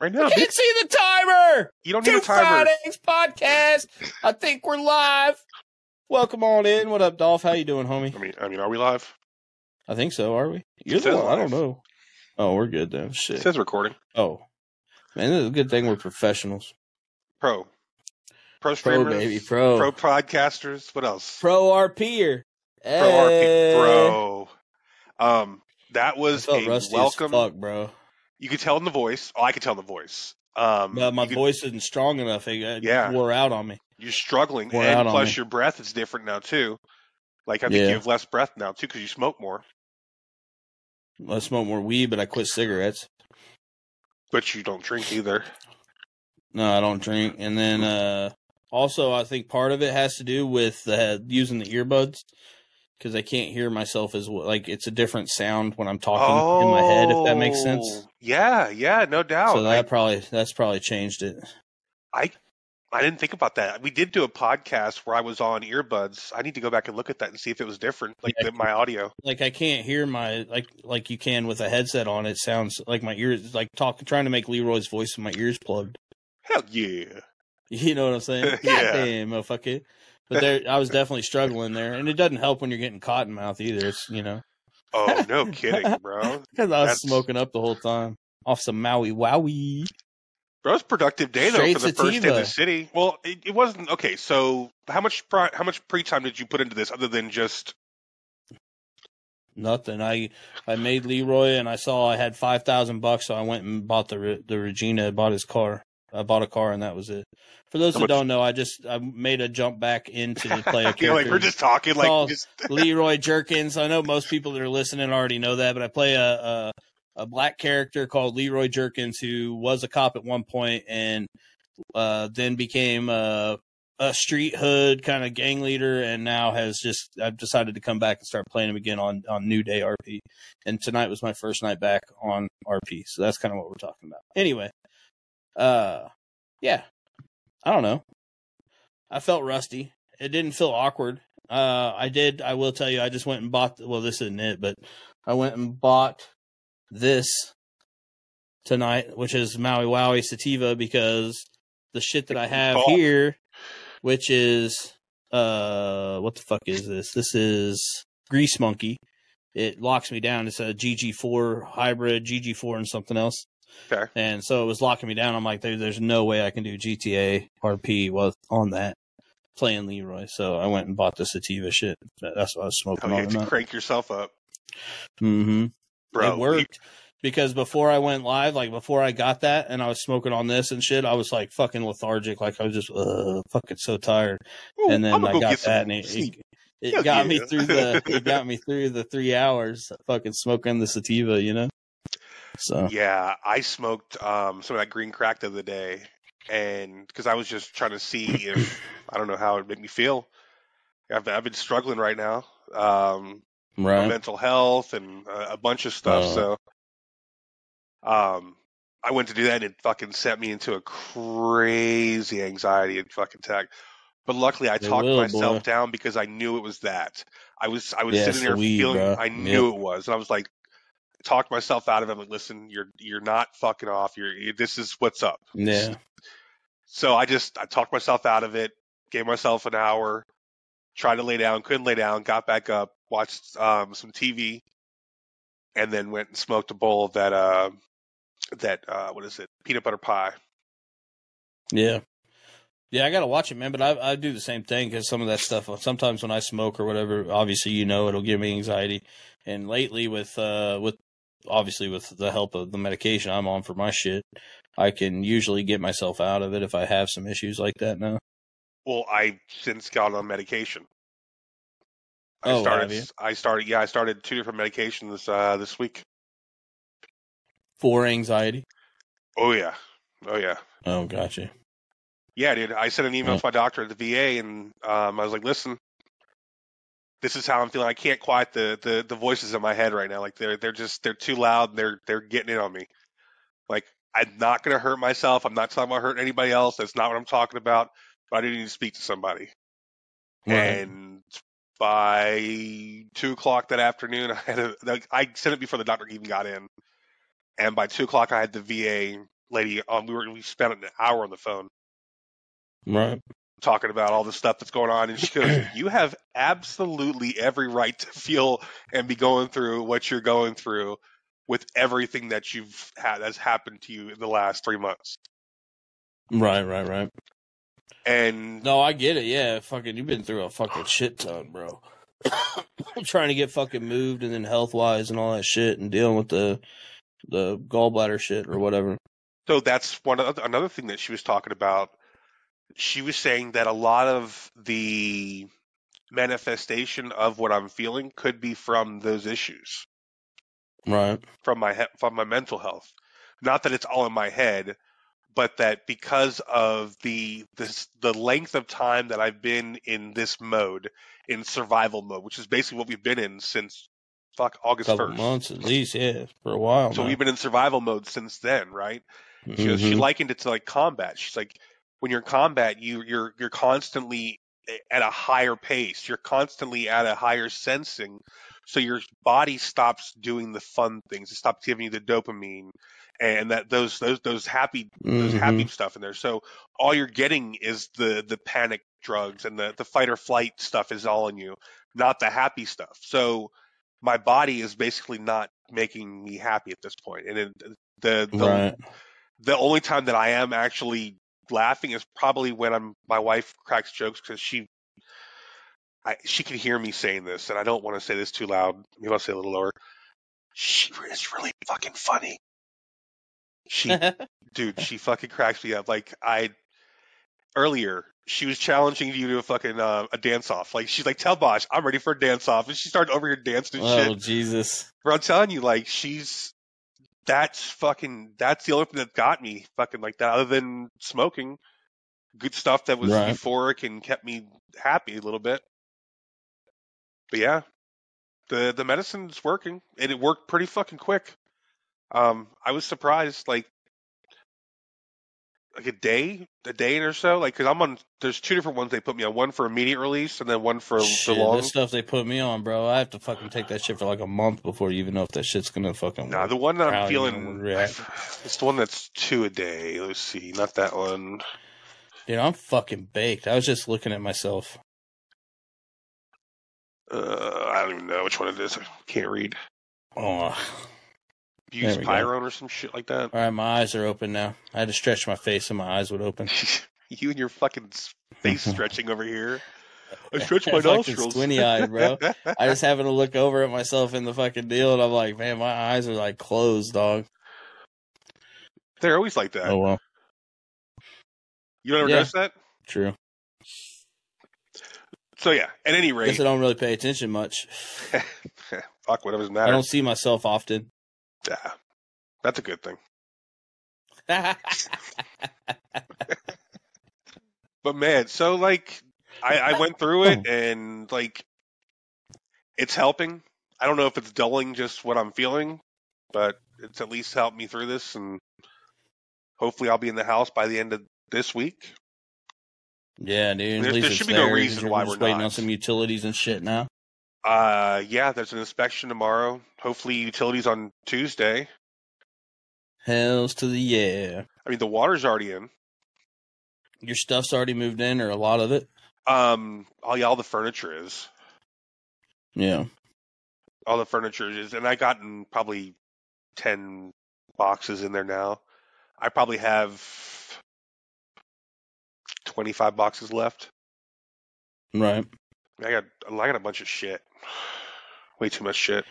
timer. Right now, I can't see the timer. you don't need Two a timer. Fridays podcast. I think we're live. Welcome on in. What up, Dolph? How you doing, homie? I mean, I mean, are we live? I think so. Are we? You're It the says one. I don't know. Oh, we're good then. It Shit. says recording. Oh, man, this is a good thing we're professionals. Pro, pro Pro streamers, baby, pro, pro podcasters. What else? pro RPer. Pro RP, Hey. bro. Um, that was felt a rusty welcome. as fuck, bro. You could tell in the voice. Oh, I could tell in the voice. Um, But my could- voice isn't strong enough. It it Yeah. wore out on me. You're struggling, Wore and plus your breath is different now too. Like I think Yeah. you have less breath now too because you smoke more, I smoke more weed, but I quit cigarettes. but you don't drink either. No, I don't drink. And then uh also, I think part of it has to do with uh, using the earbuds because I can't hear myself as well. Like it's a different sound when I'm talking in my head. If that makes sense. Yeah, yeah, no doubt. so that probably that's probably changed it. I, I didn't think about that. We did do a podcast where I was on earbuds. I need to go back and look at that and see if it was different, like Yeah. the, my audio. Like I can't hear my like like you can with a headset on. It sounds like my ears like talking trying to make Leroy's voice in my ears plugged. Hell yeah! You know what I'm saying? Yeah. Goddamn, motherfucker. But there, I was definitely struggling there, and it doesn't help when you're getting cotton mouth either. It's you know Oh no, kidding, bro. because I was That's- smoking up the whole time off some Maui Wowie. Bro, it was a productive day though Straight for the first day in the city. Well, it, it wasn't okay. So how much how much pre time did you put into this other than just Nothing. I I made Leroy, and I saw I had five thousand bucks, so I went and bought the the Regina. Bought his car. I bought a car, and that was it. For those How much- don't know, I just I made a jump back into the play You're like we're just talking like just Leroy Jerkins. I know most people that are listening already know that, but I play a, a a black character called Leroy Jerkins who was a cop at one point and uh, then became a, a street hood kind of gang leader, and now has just I've decided to come back and start playing him again on on New Day RP. And tonight was my first night back on RP, so that's kind of what we're talking about. Anyway, uh, yeah, I don't know. I felt rusty. It didn't feel awkward. Uh, I did. I will tell you. I just went and bought. Well, this isn't it, but I went and bought this tonight, which is Maui Wowie Sativa, because the shit that I have Ball. here, which is uh, what the fuck is this? This is Grease Monkey. It locks me down. It's a GG4 hybrid, GG4 and something else. Okay. And so it was locking me down. I'm like, there, there's no way I can do GTA RP with on that playing Leroy. So I went and bought the sativa shit. That's what I was smoking oh, you to crank yourself up, Mm-hmm. bro. it worked because before I went live, like before I got that, and I was smoking on this and shit, I was like fucking lethargic. Like I was just uh, fucking so tired. Ooh, and then I go got that, and it, it, it got me through the it got me through the three hours fucking smoking the sativa. You know. So Yeah, I smoked um, some of that green crack the other day, and because I was just trying to see if I don't know how it made me feel. I've, I've been struggling right now, um, right. mental health and a, a bunch of stuff. Oh. So, um, I went to do that, and it fucking set me into a crazy anxiety and fucking tech. But luckily, I talked will, myself boy. down because I knew it was that. I was I was sitting there weed, feeling bro. I knew it was, and I was like, talked myself out of it. I'm like, listen, you're you're not fucking off. You're this is what's up. Yeah. So I just I talked myself out of it, gave myself an hour, tried to lay down, couldn't lay down, got back up, watched um, some TV, and then went and smoked a bowl of that uh that uh what is it peanut butter pie. Yeah. Yeah, I gotta watch it, man. But I I do the same thing because some of that stuff. Sometimes when I smoke or whatever, obviously you know it'll give me anxiety. And lately, with uh with obviously with the help of the medication I'm on for my shit, I can usually get myself out of it if I have some issues like that now. Well, I since got on medication. I Oh, started. have you? I started. Yeah, I started two different medications uh, this week. For anxiety. Oh yeah, oh yeah, Oh, gotcha. yeah, dude. I sent an email Yeah. to my doctor at the VA, and um, I was like, "Listen, this is how I'm feeling. I can't quiet the, the the voices in my head right now. Like they're they're just they're too loud. And they're they're getting in on me. Like I'm not gonna hurt myself. I'm not talking about hurting anybody else. That's not what I'm talking about. But I do need to speak to somebody. Right. And by two o'clock that afternoon, I had a, like, I sent it before the doctor even got in. and by two o'clock I had the VA lady on. We were we spent an hour on the phone Right. Talking about all the stuff that's going on, and she goes, "You have absolutely every right to feel and be going through what you're going through with everything that you've had that's happened to you in the last three months." Right, right, right. And No, I get it. Yeah, fucking, you've been through a fucking shit ton, bro. Trying to get fucking moved, and then health wise and all that shit, and dealing with the the gallbladder shit or whatever. So that's one of, another thing that she was talking about. She was saying that a lot of the manifestation of what I'm feeling could be from those issues, Right. from my he- from my mental health. Not that it's all in my head, but that because of the this the length of time that I've been in this mode, in survival mode, which is basically what we've been in since fuck August first. months at least, yeah, for a while. So now. we've been in survival mode since then, right? She, goes, she Mhm. likened it to like combat. She's like, when you're in combat, you you're you're constantly at a higher pace. You're constantly at a higher sensing, so your body stops doing the fun things. It stops giving you the dopamine and that those those those happy those Mhm. happy stuff in there. So all you're getting is the the panic drugs and the the fight or flight stuff is all in you, not the happy stuff. So my body is basically not making me happy at this point. point, and it, the the right. the only time that I am actually laughing is probably when I'm my wife cracks jokes because she I she can hear me saying this and I don't want to say this too loud. Maybe I'll say it a little lower. She is really fucking funny. She dude, she fucking cracks me up. Like I earlier, she was challenging you to a fucking uh, a dance off. Like she's like, "Tell Bosch, I'm ready for a dance off," and she started over here dancing and shit. oh Jesus. But I'm telling you, like she's that's fucking that's the only thing that got me fucking like that, other than smoking. Good stuff that was Right. euphoric and kept me happy a little bit. But yeah, the the medicine's working, and it worked pretty fucking quick. Um, I was surprised, like like a day, a day or so, like because I'm on. There's two different ones they put me on. One for immediate release, and then one for Shit, the long. this stuff they put me on, bro. I have to fucking take that shit for like a month before you even know if that shit's gonna fucking Nah, the one that I'm feeling, it's the one that's two a day. Let's see, not that one. Dude, I'm fucking baked. I was just looking at myself. Uh, I don't even know which one it is. I can't read. Oh, Use go. Pyron or some shit like that. all right, my eyes are open now. I had to stretch my face and my eyes would open. you and your fucking face stretching over here. I stretch my nostrils. squinty-eyed, bro. I just happened to look over at myself in the fucking deal, and I'm like, man, my eyes are like closed, dog. They're always like that. Oh well, You don't ever Yeah. notice that? true. So yeah. At any rate, I I don't really pay attention much. fuck whatever's matter. I don't see myself often. Yeah, that's a good thing. But man, so like I, I went through Oh. it and like it's helping. I don't know if it's dulling just what I'm feeling, but it's at least helped me through this and hopefully I'll be in the house by the end of this week. yeah, dude. There- there should be no there, reason 'cause you're why we're waiting not. on some utilities and shit now. Uh yeah, there's an inspection tomorrow. Hopefully utilities on Tuesday. Hells to the yeah. I mean the water's already in. Your stuff's already moved in, or a lot of it. Um all yeah, all the furniture is. Yeah. All the furniture is and I've gotten probably ten boxes in there now. I probably have twenty five boxes left. Right. I got I got a bunch of shit. Way too much shit.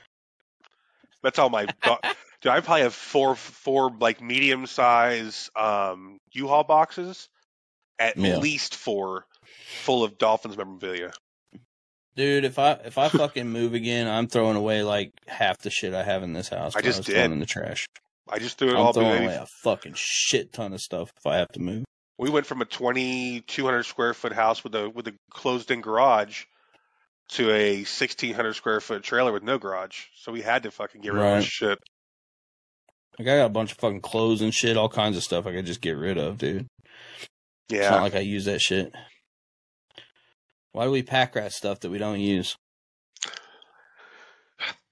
That's all my do- dude. I probably have four four like medium size um U-Haul boxes, at Yeah. least four, full of Dolphins memorabilia. Dude, if I if I fucking move again, I'm throwing away like half the shit I have in this house. I when just was throwing did. in the trash. I just threw it I'm all. throwing away a fucking shit ton of stuff if I have to move. we went from a twenty two hundred square foot house with a with a closed in garage to a sixteen hundred square foot trailer with no garage. So we had to fucking get rid of Right. this shit. Like I got a bunch of fucking clothes and shit, all kinds of stuff I could just get rid of, dude. Yeah. It's not like I use that shit. Why do we pack rat stuff that we don't use?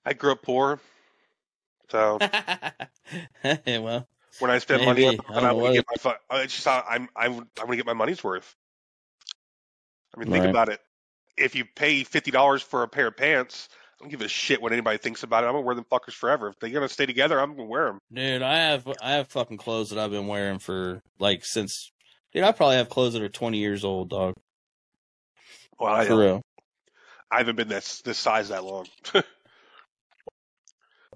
I grew up poor, So well, when I spend money, Maybe. on it i'm gonna get my. fu- It's just I'm I'm I'm gonna get my money's worth. I mean, think Right. about it. If you pay fifty dollars for a pair of pants, I don't give a shit what anybody thinks about it. I'm gonna wear them fuckers forever. If they're gonna stay together, I'm gonna wear them. dude, I have I have fucking clothes that I've been wearing for like since. Dude, I probably have clothes that are twenty years old, dog. Well, I, For real. I haven't been this this size that long. the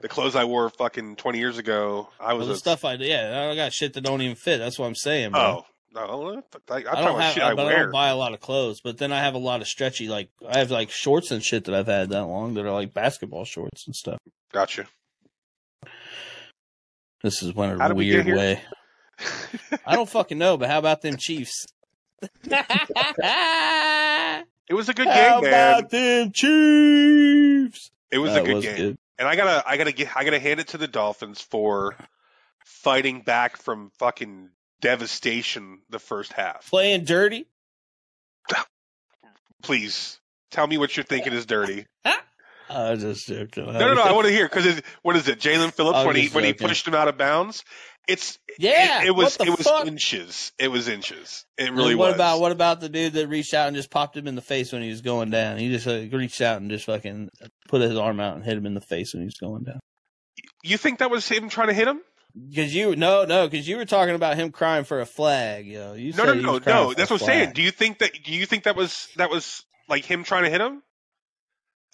clothes I wore fucking twenty years ago, I Well, was the a stuff I yeah, I got shit that don't even fit. That's what I'm saying, bro. oh no, I, I'm I don't have, shit I but I wear. don't buy a lot of clothes. But then I have a lot of stretchy, like I have like shorts and shit that I've had that long that are like basketball shorts and stuff. Gotcha. This is one a we weird here? way. I don't fucking know, but how about them Chiefs? it was a good game, man. How about them Chiefs? It was That a good was game. good. And I gotta, I gotta get, I gotta hand it to the Dolphins for fighting back from fucking devastation the first half. Playing dirty. Please tell me what you're thinking is dirty. I was just joking. No, no, no. I want to hear because what is it? Jaelan Phillips when he when he pushed him out of bounds. It's Yeah, It, it was it was fuck? inches. It was inches. It And really what was. about what about the dude that reached out and just popped him in the face when he was going down? He just uh, reached out and just fucking put his arm out and hit him in the face when he was going down. you think that was him trying to hit him? Because you no no because you were talking about him crying for a flag. Yo, you No, said no, no, no. That's what I'm saying. Do you think that? Do you think that was that was like him trying to hit him?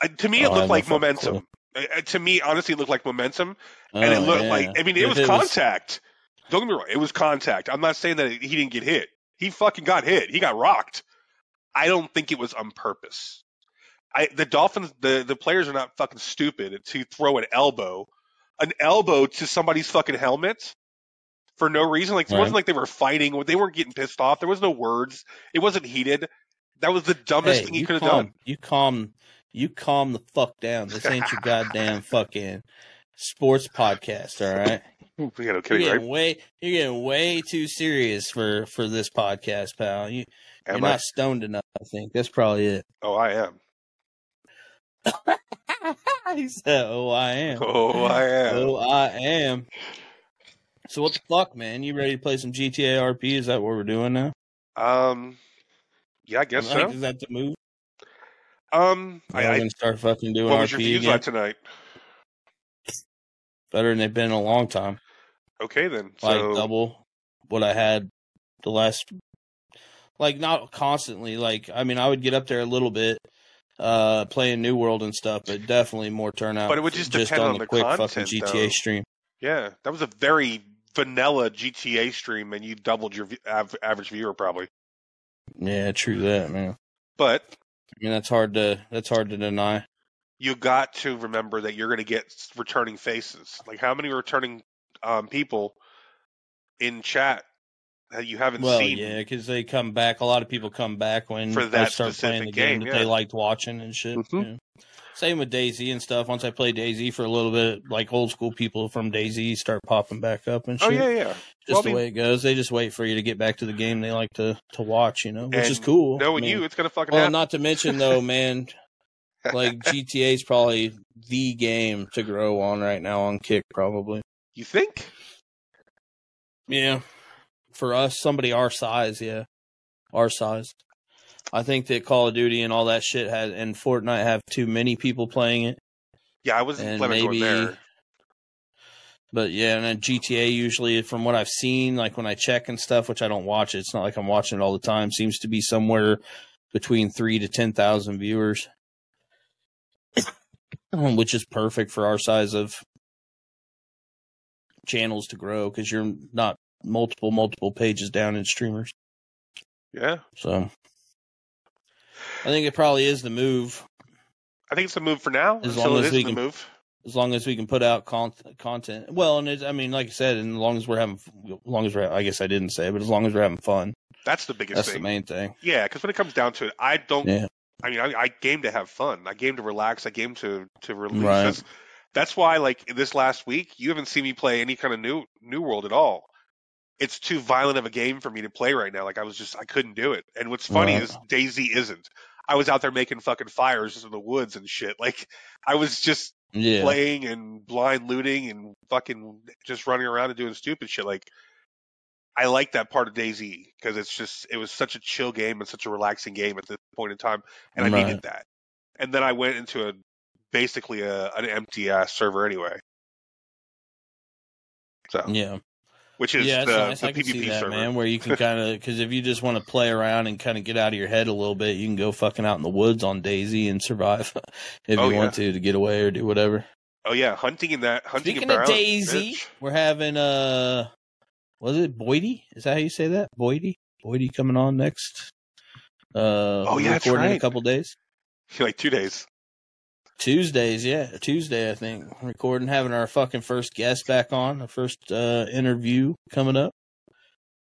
Uh, to me, it Oh, I looked like momentum. Uh, uh, to me, honestly, it looked like momentum, and it Oh, looked yeah. like. I mean, it If was contact. Don't get me wrong. It was contact. I'm not saying that he didn't get hit. He fucking got hit. He got rocked. I don't think it was on purpose. I the Dolphins, the the players are not fucking stupid to throw an elbow, an elbow to somebody's fucking helmet for no reason. Like it Right. wasn't like they were fighting. They weren't getting pissed off. There was no words. It wasn't heated. That was the dumbest Hey, thing he you could have done. You calm, you calm the fuck down. This ain't your goddamn fucking sports podcast. All right. You know, You're getting right? way you're getting way too serious for for this podcast, pal. You you're I? not stoned enough. I think that's probably it. Oh, I am. he said, "Oh, I am. Oh, I am. Oh, I am." So what the fuck, man? You ready to play some GTA RP? Is that what we're doing now? Um, yeah, I guess Like, so. Is that the move? Um, I, I, gonna start fucking doing what was RP your views again? tonight? Better than they've been in a long time. Okay, then. Like So, double what I had the last. Like not constantly. Like I mean, I would get up there a little bit, uh, playing New World and stuff, but definitely more turnout. But it would just depend on, on the, the quick fucking GTA though. stream. yeah, that was a very vanilla GTA stream, and you doubled your av- average viewer probably. Yeah, true that, man. But I mean, that's hard to that's hard to deny. you got to remember that you're going to get returning faces. Like how many returning um, people in chat you haven't Well, seen? yeah, because they come back. A lot of people come back when For I that start playing the game, game, that they liked watching and shit. Mhm. yeah. Same with DayZ and stuff. Once I play DayZ for a little bit, like old school people from DayZ start popping back up and shit. Oh yeah, yeah. Just Well, I the mean- way it goes. They just wait for you to get back to the game they like to to watch, you know, which is cool. Knowing I mean, you, it's going to fucking Well, happen. not to mention though, man, like GTA is probably the game to grow on right now on Kick, probably. you think? Yeah, for us, somebody our size, yeah, our size. I think that Call of Duty and all that shit had and Fortnite have too many people playing it, Yeah, I wasn't and planning on maybe. there. But yeah, and then GTA usually, from what I've seen, like when I check and stuff, which I don't watch, it, it's not like I'm watching it all the time. Seems to be somewhere between three to ten thousand viewers, which is perfect for our size of channels to grow because you're not multiple multiple pages down in streamers. Yeah, So I think it probably is the move I think it's the move for now. As long as we can- move. as long as we can put out con- content. Well, and it's, I mean, like I said, and as long as we're having, as long as we're, I guess I didn't say, but as long as we're having fun, That's the biggest that's thing. the main thing. Yeah, because when it comes down to it, I don't. Yeah. I mean, I, I game to have fun. I game to relax. I game to to release. Right. That's, that's why, like this last week, you haven't seen me play any kind of new new world at all. It's too violent of a game for me to play right now. Like I was just, I couldn't do it. And what's funny Right. is DayZ isn't. I was out there making fucking fires in the woods and shit. Like I was just Yeah. playing and blind looting and fucking just running around and doing stupid shit. Like, I like that part of DayZ because it's just it was such a chill game and such a relaxing game at this point in time, and I needed that. And then I went into a basically a, an empty ass server anyway. So, Yeah. Which is yeah, the, nice. the I can PvP see that, server. man. Where you can kind of because if you just want to play around and kind of get out of your head a little bit, you can go fucking out in the woods on DayZ and survive if Oh, you want to to get away or do whatever. Oh yeah, hunting in that hunting Speaking of DayZ, bitch. we're having uh, was it Boydie? Is that how you say that? Boydie, Boydie coming on next. Uh, Oh, yeah, recording in a couple days. like two days. Tuesdays, yeah, Tuesday I think. Recording, having our fucking first guest back on, our first uh interview coming up.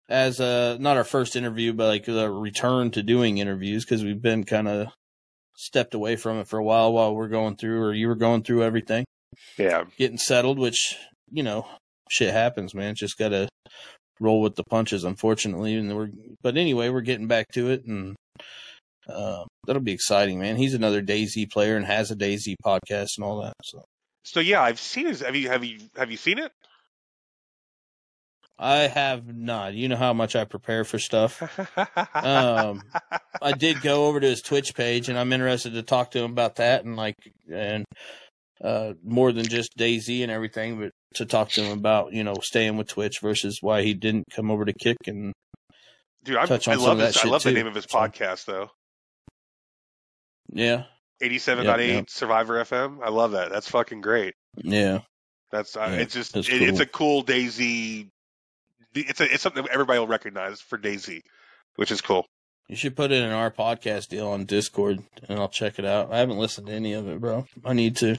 As uh not our first interview, but like a return to doing interviews because we've been kind of stepped away from it for a while while we're going through, or you were going through everything, Yeah, getting settled. Which you know, shit happens, man. Just gotta roll with the punches, unfortunately. And we're, but anyway, we're getting back to it, and uh, that'll be exciting, man. He's another DayZ player and has a DayZ podcast and all that. So. So yeah, I've seen his. Have you have you have you seen it? I have not. You know how much I prepare for stuff. Um, I did go over to his Twitch page, and I'm interested to talk to him about that, and like, and uh, more than just DayZ and everything, but to talk to him about you know staying with Twitch versus why he didn't come over to Kick and Dude, I'm, touch I on some love this. I love the name of his podcast though. Yeah, 87.8 yep. Survivor FM. I love that. That's fucking great. yeah, That's uh, Yeah, it's just it, it's a cool DayZ. It's a it's something everybody will recognize for DayZ, which is cool. you should put it in our podcast deal on Discord, and I'll check it out. I haven't listened to any of it, bro. I need to.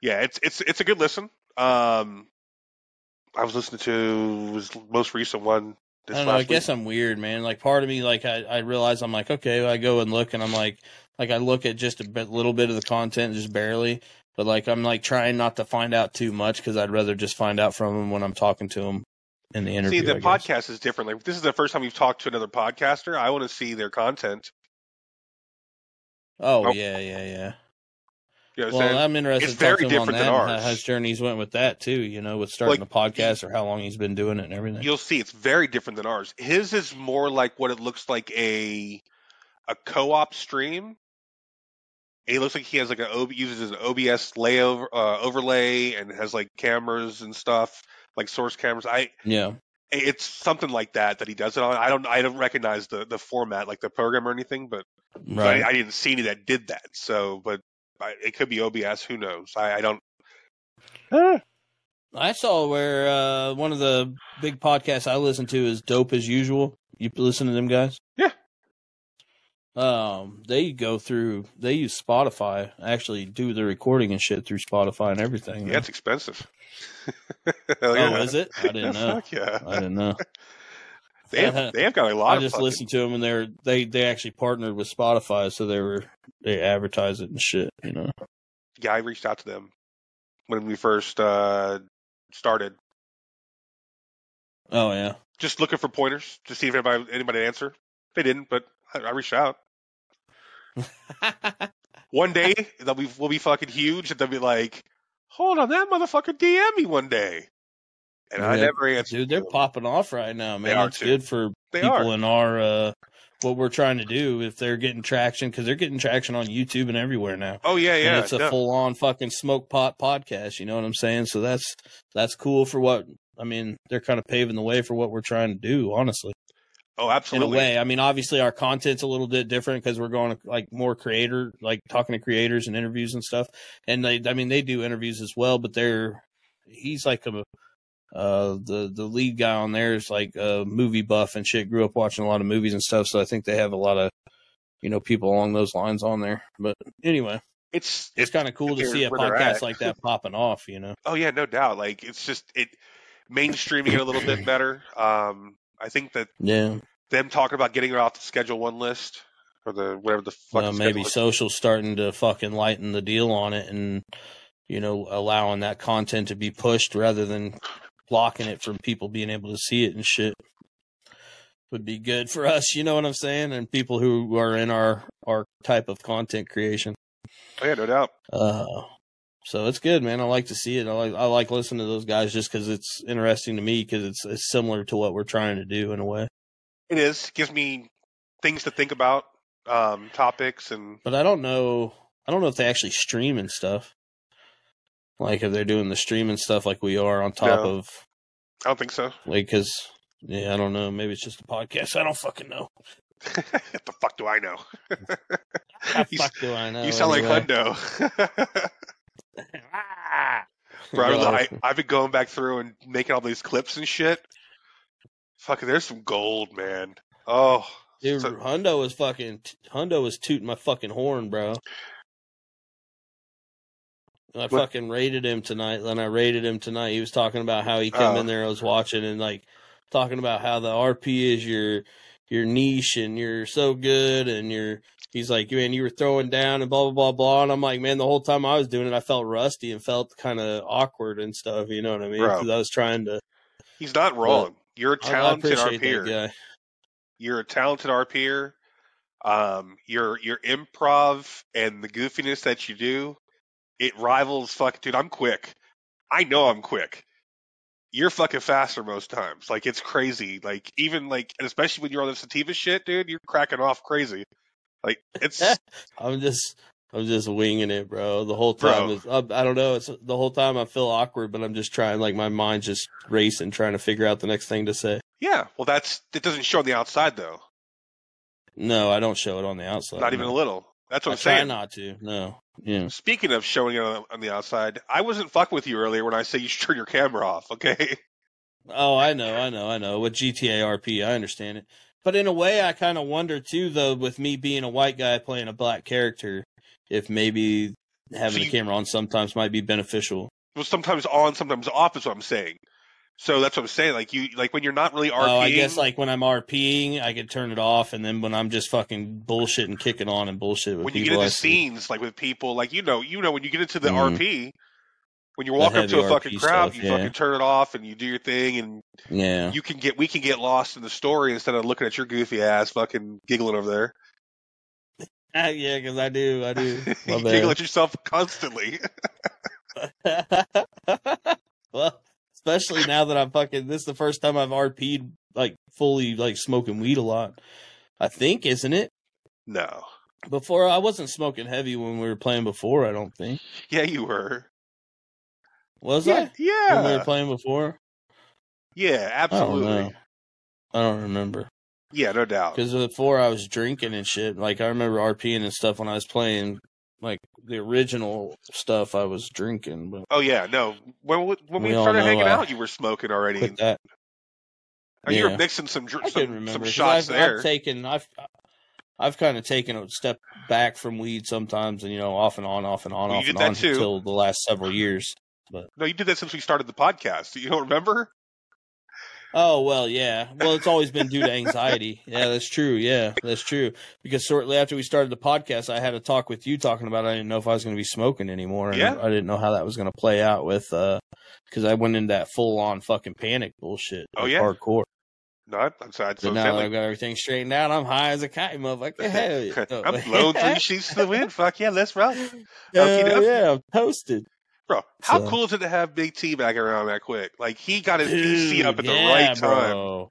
Yeah, it's it's it's a good listen. Um, I was listening to his most recent one. This I don't know. I last guess week. I'm weird, man. Like part of me, like I, I realize I'm like, okay, I go and look, and I'm like, like I look at just a bit, little bit of the content, just barely, but like I'm like trying not to find out too much because I'd rather just find out from him when I'm talking to him in the interview. See, the podcast is different. Like this is the first time you've talked to another podcaster. I want to see their content. Oh Nope. yeah, yeah, yeah. You know Well, saying? I'm interested It's to talk very to him on different that than and how ours. his journeys went with that too. You know, with starting Like, a podcast or how long he's been doing it and everything. You'll see, it's very different than ours. His is more like what it looks like a a co-op stream. It looks like he has like a OB, uses an OBS layover uh, overlay and has like cameras and stuff, like source cameras. I Yeah, it's something like that that he does it on. I don't I don't recognize the the format like the program or anything, but but right. I, I didn't see any that did that. So, but I, it could be OBS. Who knows? I, I don't. I saw where uh, one of the big podcasts I listen to is Dope as Usual. You listen to them guys? Yeah. Um, they go through. They use Spotify. Actually, do the recording and shit through Spotify and everything. Yeah, it's expensive. oh, is it? I didn't Yeah, know. Fuck yeah. I didn't know. They have, they have got a lot I just fucking- listened to them, and they're they they actually partnered with Spotify, so they were they advertise it and shit. You know. Yeah, I reached out to them when we first uh, started, Oh yeah. just looking for pointers to see if anybody anybody answer. They didn't, but I, I reached out. One day they'll be we'll be fucking huge, and they'll be like, "Hold on, that motherfucker DM me one day," and I Yeah. never answered. Dude, they're them. popping off right now, man. It's too. good for They people are. in our uh what we're trying to do if they're getting traction because they're getting traction on YouTube and everywhere now. Oh yeah, yeah. and it's a no. full on fucking smoke pot podcast. You know what I'm saying? So that's that's cool for what I mean. They're kind of paving the way for what we're trying to do. Honestly, oh, in absolutely. a way. I mean, obviously our content's a little bit different because we're going to like more creator, like talking to creators and interviews and stuff. And they, I mean, they do interviews as well, but they're he's like a uh the the lead guy on there is like a movie buff and shit grew up watching a lot of movies and stuff so i think they have a lot of you know people along those lines on there but anyway It's it's kind of cool to see a podcast like that popping off you know Oh yeah, no doubt. Like it's just it mainstreaming it a little bit better. Um, I think that yeah them talking about getting it off the Schedule One list or the whatever the fuck. uh, maybe social's starting to fucking lighten the deal on it and you know allowing that content to be pushed rather than blocking it from people being able to see it and shit would be good for us you know what i'm saying and people who are in our our type of content creation Oh yeah, no doubt. Uh, So it's good, man. I like to see it. I like I like listening to those guys just because it's interesting to me because it's, it's similar to what we're trying to do in a way. It is gives me things to think about, um, topics, and But I don't know. I don't know if they actually stream and stuff. Like if they're doing the streaming stuff like we are on top No. of I don't think so. like because yeah I don't know maybe it's just a podcast I don't fucking know. what the fuck do I know? You, fuck do I know? you sound anyway? like Hundo. Bro, I, I've been going back through and making all these clips and shit. Fucking, there's some gold, man. Oh, Dude, so- Hundo was fucking Hundo was tooting my fucking horn, bro. I What- fucking rated him tonight. Then I rated him tonight, he was talking about how he came Oh. in there. I was watching and like talking about how the RP is your your niche and you're so good and you're. He's like, man, you were throwing down and blah blah blah blah. And I'm like, man, the whole time I was doing it, I felt rusty and felt kind of awkward and stuff. You know what I mean? Because I was trying to. he's not wrong. You're a talented RPer. You're a talented RPer. Um, your your improv and the goofiness that you do, it rivals fuck dude, I'm quick. I know I'm quick. You're fucking faster most times. Like it's crazy. Like even like and especially when you're on the sativa shit, dude, you're cracking off crazy. Like it's I'm just I'm just winging it, bro. The whole time is I, I don't know. It's the whole time I feel awkward, but I'm just trying. Like my mind's just racing, trying to figure out the next thing to say. yeah, well that's it doesn't show on the outside though. No, I don't show it on the outside. Not even a little. That's what I I'm try saying. not to. No. Yeah. Speaking of showing it on, on the outside, I wasn't fucking with you earlier when I say you should turn your camera off, okay? Oh, I know, I know, I know. With GTA RP, I understand it. But in a way, I kind of wonder too, though, with me being a white guy playing a black character, if maybe having So the you- camera on sometimes might be beneficial. Well, sometimes on, sometimes off is what I'm saying. So that's what I'm saying. Like you, like when you're not really RPing. Oh, I guess like when I'm RPing, I could turn it off, and then when I'm just fucking bullshit and kicking on and bullshit with when you get into scenes, like with people, like you know, you know, when you get into the Mhm. RP, when you walk up to a fucking RP crowd, stuff, you yeah. fucking turn it off and you do your thing, and yeah, you can get, we can get lost in the story instead of looking at your goofy ass fucking giggling over there. Ah, yeah, because I do, I do. You giggle bad. at yourself constantly. well, especially now that I'm fucking. This is the first time I've RP'd like fully, like smoking weed a lot. I think, isn't it? no. Before I wasn't smoking heavy when we were playing before. I don't think Yeah, you were. was Yeah, I Yeah. when we were playing before. yeah, I don't absolutely. know. I don't remember. Yeah, no doubt. Because before I was drinking and shit. Like I remember RPing and stuff when I was playing like the original stuff. I was drinking, but Oh yeah, no. When we- when we, We started hanging uh, out, you were smoking already. that. Oh, You were mixing some dr- some, remember some shots I've, there. I've taken I've I've kind of taken a step back from weed sometimes, and you know, off and on, off and on, Well, off and on too. until the last several years. But no, you did that since we started the podcast. You don't remember? Oh well, yeah. Well, it's always been due to anxiety. Yeah, that's true. Yeah, that's true. Because shortly after we started the podcast, I had a talk with you talking about I didn't know if I was going to be smoking anymore. And Yeah. I didn't know how that was going to play out with uh because I went into that full on fucking panic bullshit. Oh, yeah. hardcore. No, I'm sorry. So now I've got everything straightened out, I'm high as a kite, motherfucker. Hell yeah. I'm blowing three sheets to the wind. Fuck yeah, let's roll, Hell Okey-doke. yeah, I'm toasted. Bro. How So- cool is it to have Big T back around that quick? Like he got his PC up at the right time. Bro,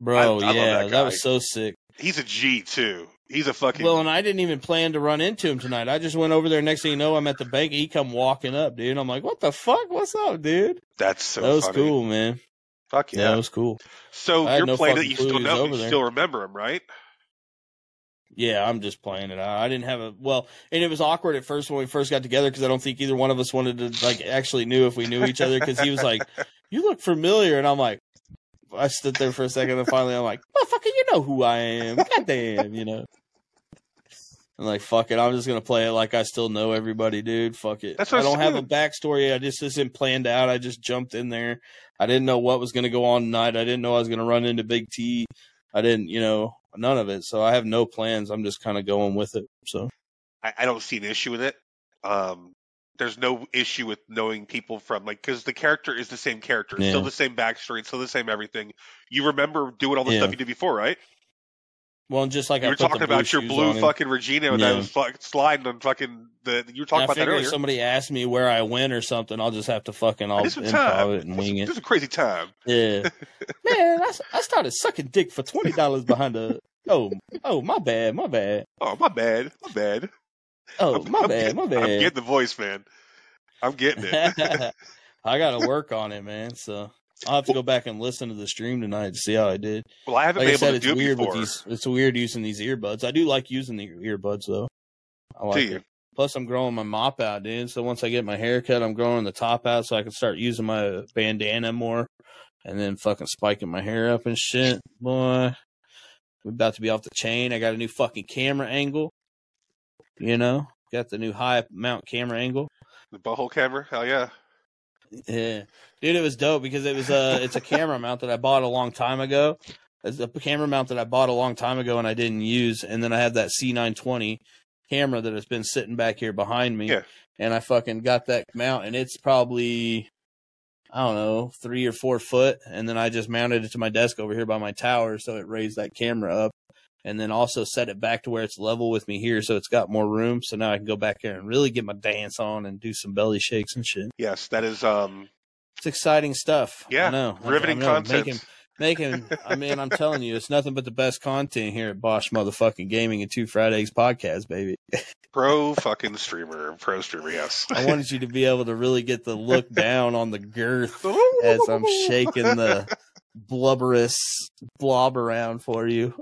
bro I- I yeah, that that, was so sick. He's a G too. He's a fucking. Well, and I didn't even plan to run into him tonight. I just went over there. Next thing you know, I'm at the bank. He come walking up, dude. I'm like, what the fuck? What's up, dude? that's so that was funny. cool, man. Fuck Yeah, yeah. that was cool. so I had you're no playing it. fucking You still know. You still remember him, right? Yeah, I'm just playing it. I didn't have a well, and it was awkward at first when we first got together because I don't think either one of us wanted to like actually knew if we knew each other because he was like, "You look familiar," and I'm like, I stood there for a second and finally I'm like, "Motherfucker, you know who I am? Goddamn, you know." I'm like, fuck it. I'm just gonna play it like I still know everybody, dude. Fuck it. I don't have a backstory. I just isn't planned out. I just jumped in there. I didn't know what was gonna go on tonight. I didn't know I was gonna run into Big T. I didn't, you know, none of it. So I have no plans. I'm just kind of going with it. So I, I don't see an issue with it. Um, there's no issue with knowing people from like because the character is the same character, it's still the same backstory, still the same everything. You remember doing all the Yeah. stuff you did before, right? Well, just like You I were put the talking about your blue on him. fucking Regina that Yeah. was fucking sliding on fucking the. You were talking about that figure if somebody asked me where I went or something, I'll just have to fucking I'll improv time. it and wing This it. was a crazy time. Yeah, man, I, I started sucking dick for twenty dollars behind a. Oh, oh, my bad, my bad. Oh my bad, my bad. Oh, I'm- my I'm bad, get- my I'm bad. getting the voice, man. I'm getting it. I got to work on it, man. So I'll have to go back and listen to the stream tonight to see how I did. well, I haven't Like I been able said, to it's do weird before. with these. It's weird using these earbuds. I do like using the earbuds though. I Do like you? it. Plus, I'm growing my mop out, dude. So once I get my haircut, I'm growing the top out so I can start using my bandana more, and then fucking spiking my hair up and shit. Boy, we're about to be off the chain. I got a new fucking camera angle. You know, got the new high mount camera angle. The butthole camera, hell yeah. Yeah, dude, it was dope because it was a it's a camera mount that I bought a long time ago. It's a camera mount that I bought a long time ago and I didn't use, and then I have that C920 camera that has been sitting back here behind me. Yeah. And I fucking got that mount, and it's probably I don't know three or four foot, and then I just mounted it to my desk over here by my tower, so it raised that camera up, and then also set it back to where it's level with me here, so it's got more room. So now I can go back there and really get my dance on and do some belly shakes and shit. Yes, that is um It's exciting stuff. Yeah, know. Riveting I know. content. Making, making. I mean, I'm telling you, it's nothing but the best content here at Bosch Motherfucking Gaming and Two Fried Eggs podcast, baby. pro fucking streamer, pro streamer, yes. I wanted you to be able to really get the look down on the girth as I'm shaking the blubberous blob around for you.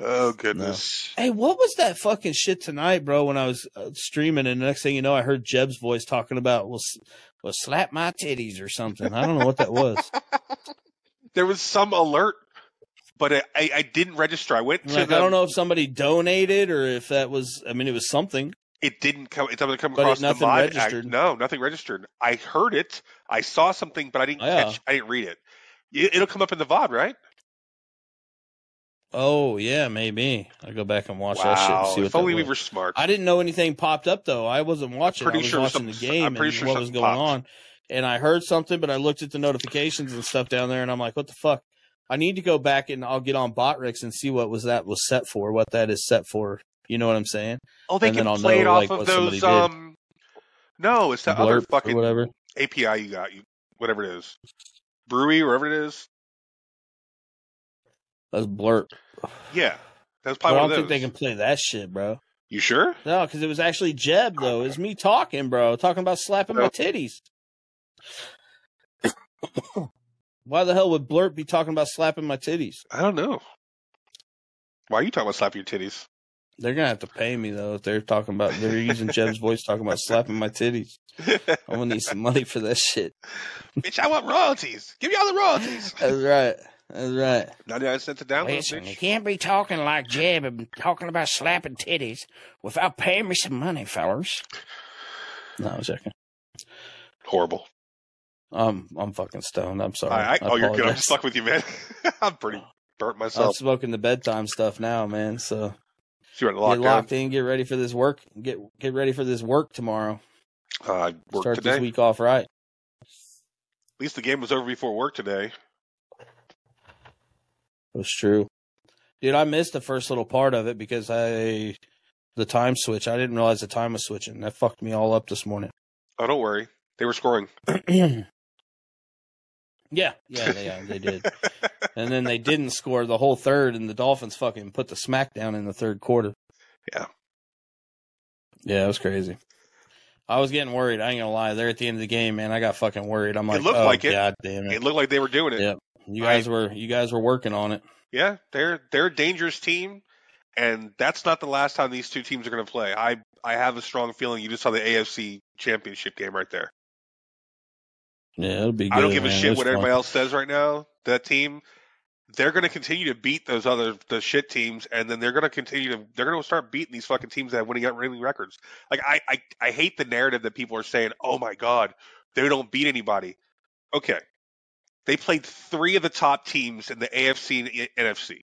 Oh goodness. Hey, what was that fucking shit tonight, bro? When I was uh, streaming, and the next thing you know, I heard Jeb's voice talking about "well, s- well, slap my titties" or something. I don't know what that was. There was some alert, but I, I, I didn't register. I went to Like, the, I don't know if somebody donated or if that was. I mean, it was something. It didn't come. It doesn't come But it- across the nothing mod. registered. I, no, nothing registered. I heard it. I saw something, but I didn't Oh, yeah. catch. I didn't read it. it. It'll come up in the VOD, right? Oh yeah, maybe. I go back and watch that shit and wow. see what If only we were smart. I didn't know anything popped up though. I wasn't watching. pretty I was sure watching the game I'm pretty and sure what was something going popped. on. And I heard something, but I looked at the notifications and stuff down there, and I'm like, "What the fuck?" I need to go back and I'll get on Botrix and see what was that was set for, what that is set for. You know what I'm saying? oh, they and can play it know, off like, of what somebody those. Um, no, it's that other Blurp fucking or whatever. API you got. You whatever it is, Brewy, wherever it is. That's blurt. Yeah, that's probably. I don't think they can play that shit, bro. You sure? No, because it was actually Jeb though. It was me talking, bro, talking about slapping my oh. titties. Why the hell would Blurt be talking about slapping my titties? I don't know. Why are you talking about slapping your titties? They're gonna have to pay me though if they're talking about they're using Jeb's voice talking about slapping my titties. I'm gonna need some money for that shit. Bitch, I want royalties. Give me all the royalties. That's right. That's right. 99 cents a download, Listen, you can't be talking like Jeb and talking about slapping titties without paying me some money, fellers. No, I was joking. Horrible. I'm I'm fucking stoned. I'm sorry. I, I, oh, you're good. I'm apologize. just fucking with you, man. I'm pretty burnt myself. I'm smoking the bedtime stuff now, man. So You're in get lockdown. locked in, get ready for this work. Get get ready for this work tomorrow. Uh, I worked Start today. this week off right. At least the game was over before work today. That's true. Dude, I missed the first little part of it because I the time switch. I didn't realize the time was switching. That fucked me all up this morning. Oh, don't worry. They were scoring. yeah, yeah, they, yeah, they did. And then they didn't score the whole third, and the Dolphins fucking put the smackdown in the third quarter. Yeah. Yeah, it was crazy. I was getting worried. I ain't gonna lie. There at the end of the game, man, I got fucking worried. I'm like, It looked oh like it. god damn it. It looked like they were doing it. Yeah. You guys were you guys were working on it. Yeah, they're they're a dangerous team, and that's not the last time these two teams are going to play. I I have a strong feeling you just saw the AFC Championship game right there. Yeah, it'll be. Good, I don't give a man. It shit what fun. everybody else says right now. That team, they're going to continue to beat those other the shit teams, and then they're going to continue to they're going to start beating these fucking teams that have winning winning records. Like I, I I hate the narrative that people are saying, "Oh my god, they don't beat anybody." Okay, they played three of the top teams in the AFC and NFC: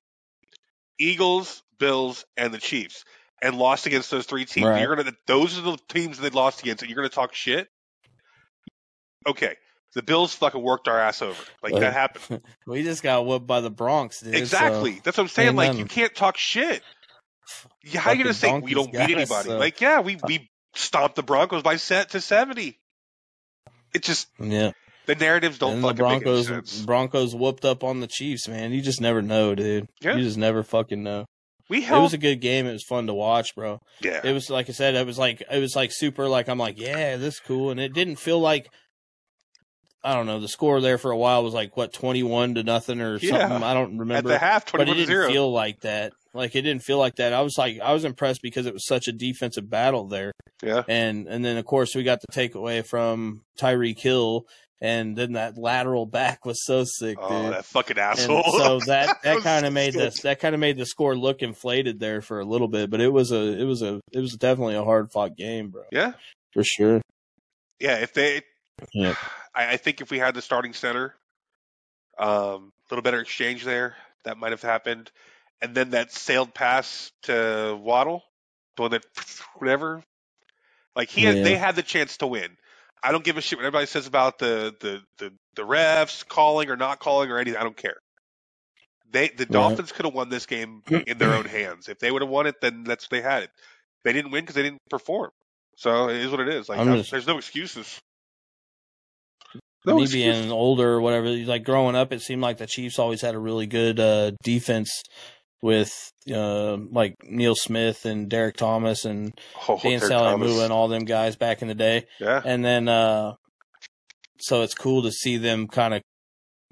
Eagles, Bills, and the Chiefs, and lost against those three teams. Right. You're gonna those are the teams that they lost against, and you're gonna talk shit. Okay, The Bills fucking worked our ass over. Like Like, that happened. We just got whooped by the Bronx, dude. so- Exactly. That's what I'm saying. Like you can't talk shit. How you gonna say we don't beat got us, anybody? so- Like yeah, we we stomped the Broncos by set to seventy. It just yeah. The narratives don't and the fucking make Broncos any sense. Broncos whooped up on the Chiefs, man. You just never know, dude. Yeah. You just never fucking know. We It was a good game. It was fun to watch, bro. yeah. It was like I said, it was like it was like super like I'm like, yeah, this is cool. And it didn't feel like I don't know, the score there for a while was like what, twenty one to nothing or Yeah. something. I don't remember. At the half, but it didn't zero. feel like that. Like it didn't feel like that. I was like I was impressed because it was such a defensive battle there. yeah. And and then of course we got the takeaway from Tyreek Hill and then that lateral back was so sick, dude. Oh, that fucking And asshole. so that that kind of made this that kind of made the score look inflated there for a little bit, but it was a it was a it was definitely a hard fought game, bro, Yeah. for sure. Yeah. If they, Yeah. I, I think if we had the starting center, um, a little better exchange there, that might have happened. And then that sailed pass to Waddle, the one that whatever. Like he, had, they had the chance to win. I don't give a shit what everybody says about the the the, the refs calling or not calling or anything. I don't care. They the Dolphins could have won this game in their own hands. If they would have won it, then that's they had it. They didn't win because they didn't perform. So it is what it is. Like I'm I'm- just- there's no excuses. No Me excuses. being older or whatever, like growing up, it seemed like the Chiefs always had a really good uh, defense with uh, like Neil Smith and Derrick Thomas and Oh, Dan Derek Saleaumua and all them guys back in the day. Yeah. and then uh so it's cool to see them kind of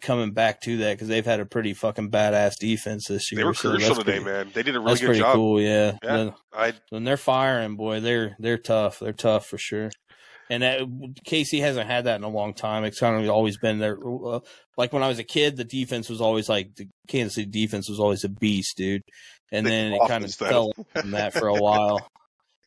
coming back to that because they've had a pretty fucking badass defense this year. They were so crucial today, pretty, man. They did a really That's good pretty job. cool, yeah. Yeah. I when they're firing, boy, they're they're tough. They're tough for sure. And that, KC hasn't had that in a long time. It's kind of always been there. Like when I was a kid, the defense was always like the Kansas City defense was always a beast, dude. And The then it kind of fell from that for a while.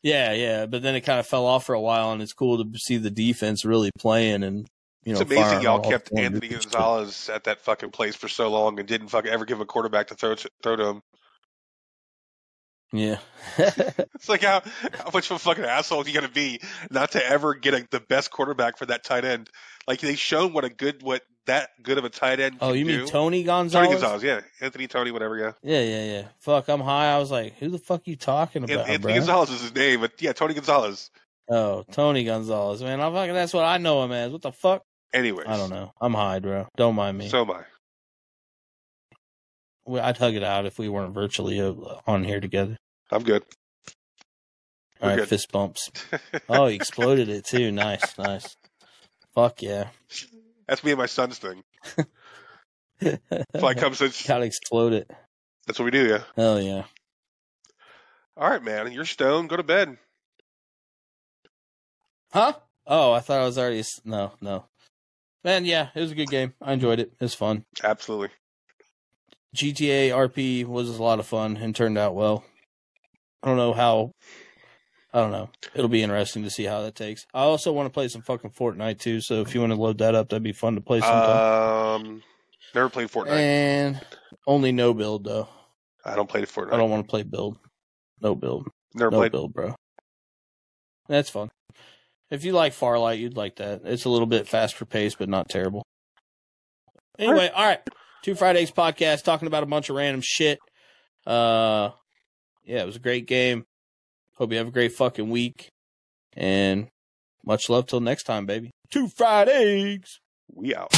Yeah, yeah, but then it kind of fell off for a while, and it's cool to see the defense really playing and you know. it's amazing y'all kept Anthony. Gonzalez at that fucking place for so long and didn't fucking ever give a quarterback to throw to, throw to him. Yeah, It's like how how much of a fucking asshole you going to be not to ever get a, the best quarterback for that tight end. Like they shown what a good what that good of a tight end. oh, you do. mean Tony Gonzalez? Tony Gonzalez? Yeah, Anthony Tony, whatever. Yeah, Yeah, yeah, yeah. Fuck, I'm high. I was like, who the fuck you talking about, Anthony bro? Gonzalez is his name, but yeah, Tony Gonzalez. Oh, Tony Gonzalez, man. I'm fucking. That's what I know him as. What the fuck? Anyways, I don't know. I'm high, bro. Don't mind me. So am I. I'd hug it out if we weren't virtually uh, on here together. I'm good. All We're right, good. fist bumps. Oh, he exploded it too. Nice, nice. Fuck yeah. That's me and my son's thing. If I come since Gotta explode it. that's what we do. Yeah. Hell yeah. All right, man. You're stoned. Go to bed. Huh? Oh, I thought I was already. No, no. Man, yeah, it was a good game. I enjoyed it. It was fun. Absolutely. GTA RP was a lot of fun and turned out well. I don't know how. I don't know. It'll be interesting to see how that takes. I also want to play some fucking Fortnite too. So if you want to load that up, that'd be fun to play sometime. Um, never played Fortnite. and only no build though. I don't play Fortnite. I don't want to play build. No build. never no played. build, bro. That's fun. If you like Farlight, you'd like that. It's a little bit faster paced, but not terrible. Anyway, all right. Two Fridays podcast talking about a bunch of random shit. Uh, yeah, it was a great game. Hope you have a great fucking week, and much love till next time, baby. Two fried eggs. We out.